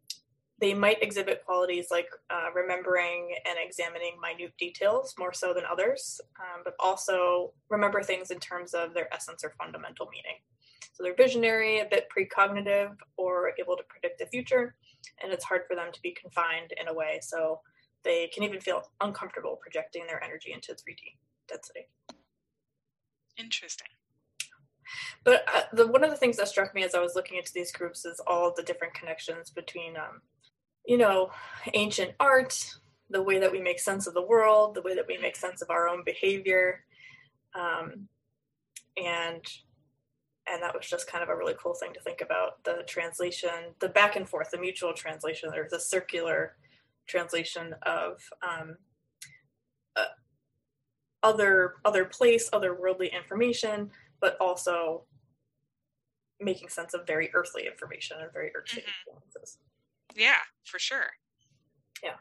they might exhibit qualities like uh, remembering and examining minute details more so than others, um, but also remember things in terms of their essence or fundamental meaning. So they're visionary, a bit precognitive, or able to predict the future, and it's hard for them to be confined in a way. So they can even feel uncomfortable projecting their energy into 3D density.
Interesting.
But uh, the one of the things that struck me as I was looking into these groups is all the different connections between, um, you know, ancient art, the way that we make sense of the world, the way that we make sense of our own behavior, um, and and that was just kind of a really cool thing to think about the translation, the back and forth, the mutual translation. There's a circular translation of um, uh, other other place, other worldly information, but also making sense of very earthly information and very earthly mm-hmm. experiences.
Yeah, for sure.
Yeah.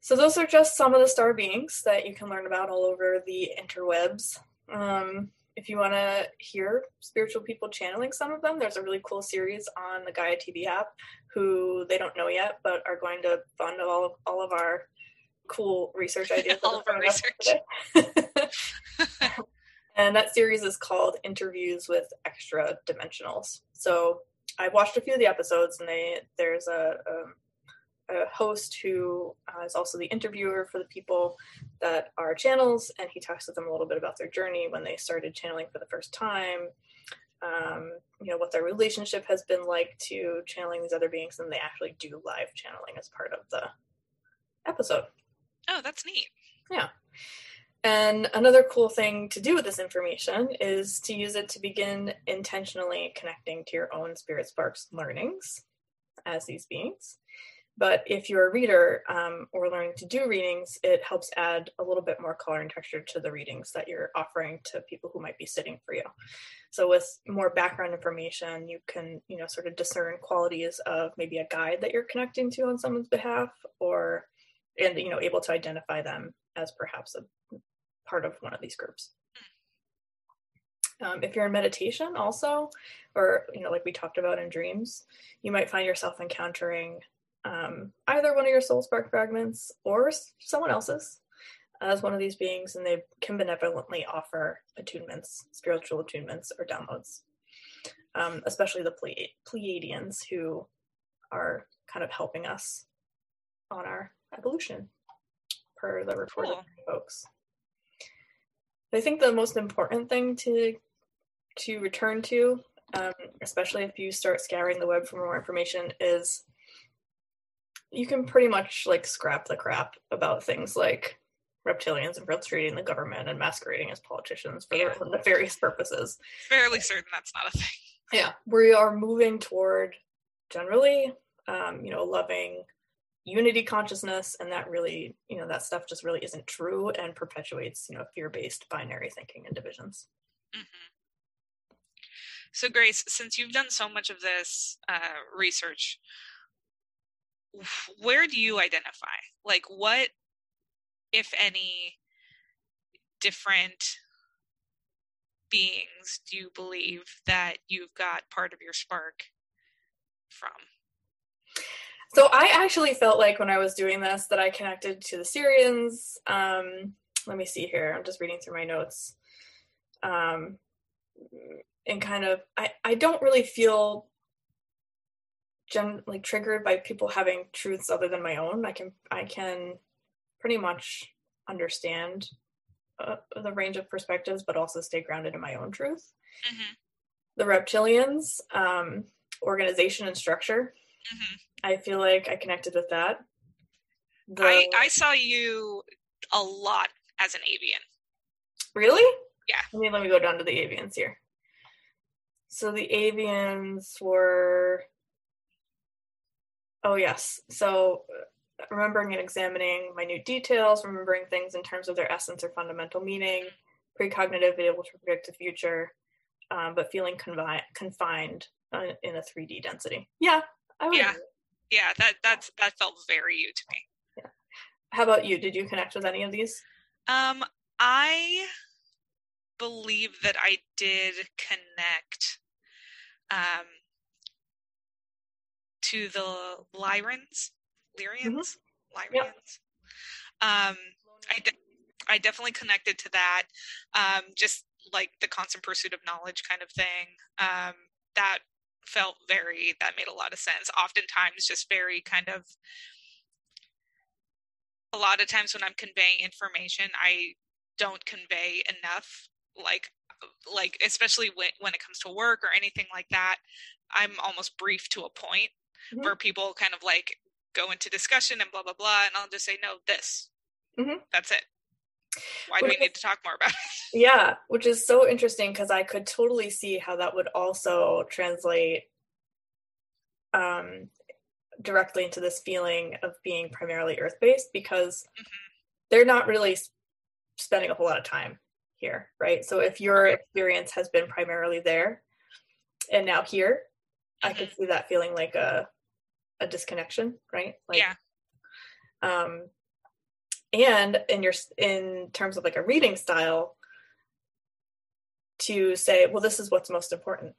So those are just some of the star beings that you can learn about all over the interwebs. Um, if you want to hear spiritual people channeling some of them, there's a really cool series on the Gaia TV app who they don't know yet, but are going to fund all of, all of our cool research ideas.
all of our research.
and that series is called Interviews with Extra Dimensionals. So I've watched a few of the episodes, and they there's a, a a host who uh, is also the interviewer for the people that are channels, and he talks to them a little bit about their journey when they started channeling for the first time. Um, you know what their relationship has been like to channeling these other beings, and they actually do live channeling as part of the episode.
Oh, that's neat.
Yeah. And another cool thing to do with this information is to use it to begin intentionally connecting to your own spirit sparks learnings as these beings. But if you're a reader um, or learning to do readings, it helps add a little bit more color and texture to the readings that you're offering to people who might be sitting for you. So with more background information, you can, you know, sort of discern qualities of maybe a guide that you're connecting to on someone's behalf or and you know able to identify them as perhaps a part of one of these groups. Um, if you're in meditation also, or you know, like we talked about in dreams, you might find yourself encountering um, either one of your soul spark fragments or someone else's as one of these beings, and they can benevolently offer attunements, spiritual attunements, or downloads. Um, especially the Pleiadians who are kind of helping us on our evolution, per the report cool. of folks. I think the most important thing to to return to, um, especially if you start scouring the web for more information, is you can pretty much like scrap the crap about things like reptilians infiltrating the government and masquerading as politicians for yeah. their nefarious purposes.
Fairly certain that's not a thing.
Yeah, we are moving toward generally, um, you know, loving unity consciousness, and that really, you know, that stuff just really isn't true and perpetuates, you know, fear-based binary thinking and divisions. Mm-hmm.
So, Grace, since you've done so much of this uh, research, where do you identify? Like, what, if any, different beings do you believe that you've got part of your spark from?
So I actually felt like when I was doing this that I connected to the Sirians. Um, let me see here. I'm just reading through my notes. Um, and kind of, I, I don't really feel gen- like triggered by people having truths other than my own. I can I can pretty much understand uh, the range of perspectives, but also stay grounded in my own truth. Mm-hmm. The reptilians, um, organization and structure. Mm-hmm. I feel like I connected with that.
The... I I saw you a lot as an avian.
Really?
Yeah.
Let me let me go down to the avians here. So the avians were Oh, yes. So uh, remembering and examining minute details, remembering things in terms of their essence or fundamental meaning, precognitive, able to predict the future, um, but feeling confi- confined uh, in a 3D density. Yeah.
yeah. Yeah. That, that's, that felt very you to me.
Yeah. How about you? Did you connect with any of these?
Um, I believe that I did connect um, to the Lyrans, Lyrians, mm-hmm. Lyrians. Yep. Um, I, de- I definitely connected to that. Um, just like the constant pursuit of knowledge kind of thing. Um, that felt very, that made a lot of sense. Oftentimes, just very kind of, a lot of times when I'm conveying information, I don't convey enough. Like, like especially when, when it comes to work or anything like that, I'm almost brief to a point mm-hmm. where people kind of like go into discussion and blah blah blah, and I'll just say no, this. Mm-hmm. That's it. Why do we need to talk more about it?
Yeah, which is so interesting because I could totally see how that would also translate um, directly into this feeling of being primarily earth based because mm-hmm. they're not really spending a whole lot of time here, right? So if your experience has been primarily there and now here. I could see that feeling like a a disconnection, right? Like,
yeah.
Um, and in your in terms of like a reading style, to say, well, this is what's most important.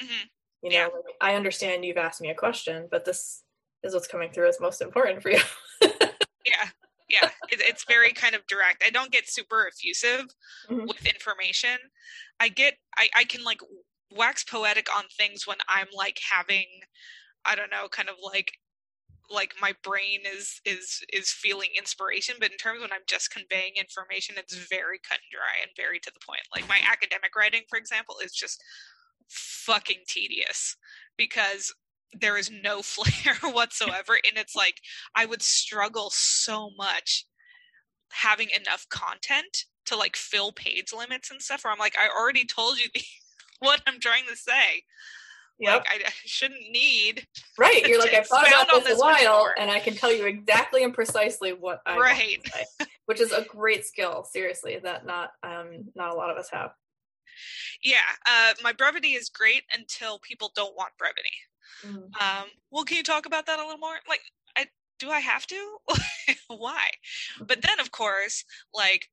Mm-hmm. You know, yeah. like, I understand you've asked me a question, but this is what's coming through as most important for you.
yeah, yeah, it, it's very kind of direct. I don't get super effusive mm-hmm. with information. I get, I, I can like wax poetic on things when I'm like having, I don't know, kind of like like my brain is is is feeling inspiration. But in terms when i'm just conveying information it's very cut and dry and very to the point. Like my academic writing for example is just fucking tedious because there is no flair whatsoever. And it's like i would struggle so much having enough content to like fill page limits and stuff where i'm like i already told you what i'm trying to say Yep. Like I, I, shouldn't need.
Right. You're like, I've thought about this a while and I can tell you exactly and precisely what I right. Say, which is a great skill, seriously, that not um not a lot of us have.
Yeah. Uh my brevity is great until people don't want brevity. Mm-hmm. Um, well, can you talk about that a little more? Like, I, do I have to? Why? But then, of course, like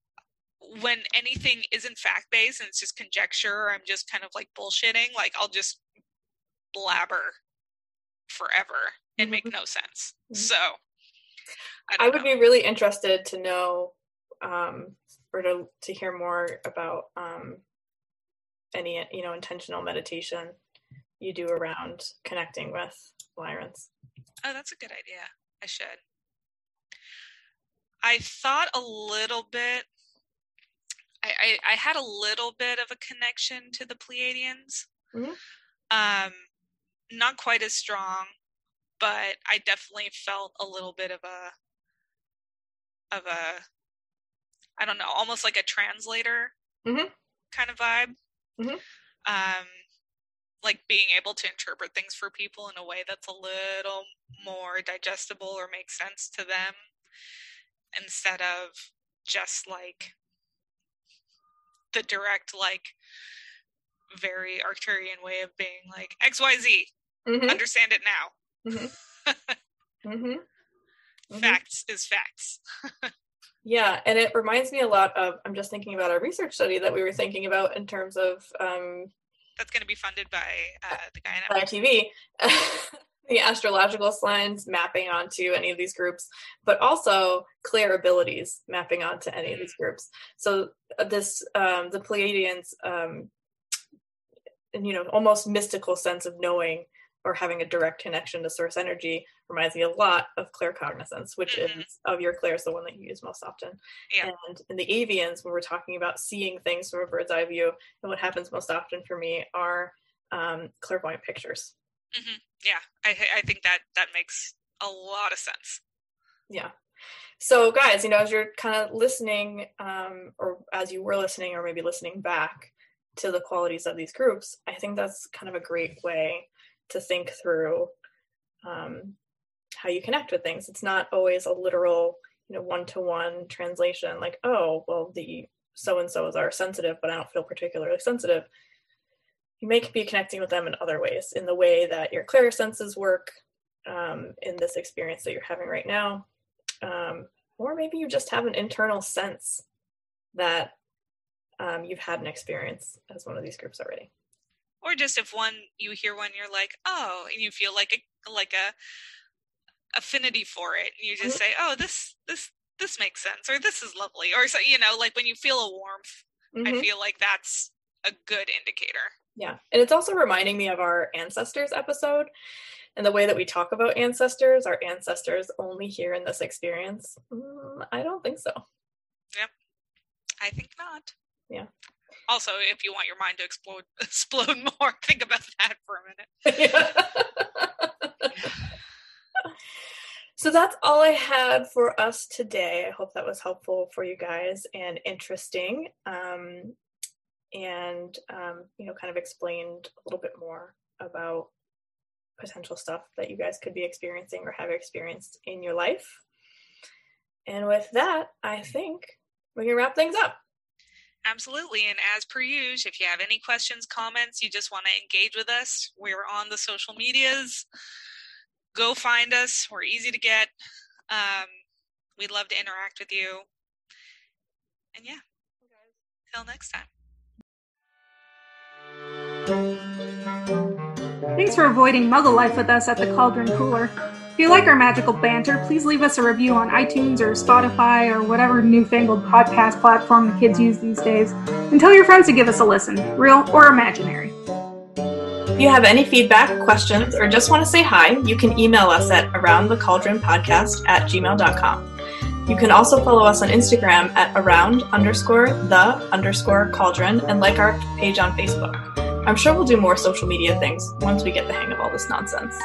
when anything isn't fact based and it's just conjecture, or I'm just kind of like bullshitting, like I'll just blabber forever and make mm-hmm. no sense. Mm-hmm. So
I, I would know. be really interested to know um, or to to hear more about um, any you know intentional meditation you do around connecting with Lyrans.
Oh, that's a good idea. I should. I thought a little bit. I, I, had a little bit of a connection to the Pleiadians. Mm-hmm. Um, not quite as strong, but I definitely felt a little bit of a of a I don't know, almost like a translator mm-hmm. kind of vibe. Mm-hmm. Um, like being able to interpret things for people in a way that's a little more digestible or makes sense to them instead of just like the direct like very arcturian way of being like xyz mm-hmm. understand it now mm-hmm. mm-hmm. mm-hmm. facts is facts
yeah and it reminds me a lot of i'm just thinking about our research study that we were thinking about in terms of um,
that's going to be funded by uh, the guy
at TV. the astrological signs mapping onto any of these groups, but also clair abilities mapping onto any of these mm. groups. So uh, this um, the Pleiadians, um, you know, almost mystical sense of knowing or having a direct connection to source energy reminds me a lot of claircognizance, which mm-hmm. is of your clairs the one that you use most often. Yeah. And in the avians, when we're talking about seeing things from a bird's eye view, and what happens most often for me are um, clairvoyant pictures.
Mm-hmm. Yeah, I, I think that that makes a lot of sense.
Yeah. So, guys, you know, as you're kind of listening, um, or as you were listening, or maybe listening back to the qualities of these groups, I think that's kind of a great way to think through um, how you connect with things. It's not always a literal, you know, one to one translation, like, oh, well, the so and so's are sensitive, but I don't feel particularly sensitive. You may be connecting with them in other ways, in the way that your clearer clairsenses work um, in this experience that you're having right now. Um, or maybe you just have an internal sense that um, you've had an experience as one of these groups already.
Or just if one you hear one, you're like, oh, and you feel like a like a affinity for it, and you just mm-hmm. say, oh, this this this makes sense, or this is lovely, or so you know, like when you feel a warmth, mm-hmm. I feel like that's a good indicator.
Yeah, and it's also reminding me of our ancestors episode and the way that we talk about ancestors. Our ancestors only here in this experience. Mm, I don't think so.
Yep, I think not.
Yeah.
Also, if you want your mind to explode explode more, think about that for a minute.
so that's all I had for us today. I hope that was helpful for you guys and interesting. Um, and um, you know, kind of explained a little bit more about potential stuff that you guys could be experiencing or have experienced in your life. And with that, I think we can wrap things up.
Absolutely. And as per usual, if you have any questions, comments, you just want to engage with us, we're on the social medias. Go find us. We're easy to get. Um, we'd love to interact with you. And yeah, till next time.
Thanks for avoiding muggle life with us at the Cauldron Cooler. If you like our magical banter, please leave us a review on iTunes or Spotify or whatever newfangled podcast platform the kids use these days. And tell your friends to give us a listen, real or imaginary.
If you have any feedback, questions, or just want to say hi, you can email us at aroundthecauldronpodcast at gmail.com. You can also follow us on Instagram at around underscore the underscore cauldron and like our page on Facebook. I'm sure we'll do more social media things once we get the hang of all this nonsense.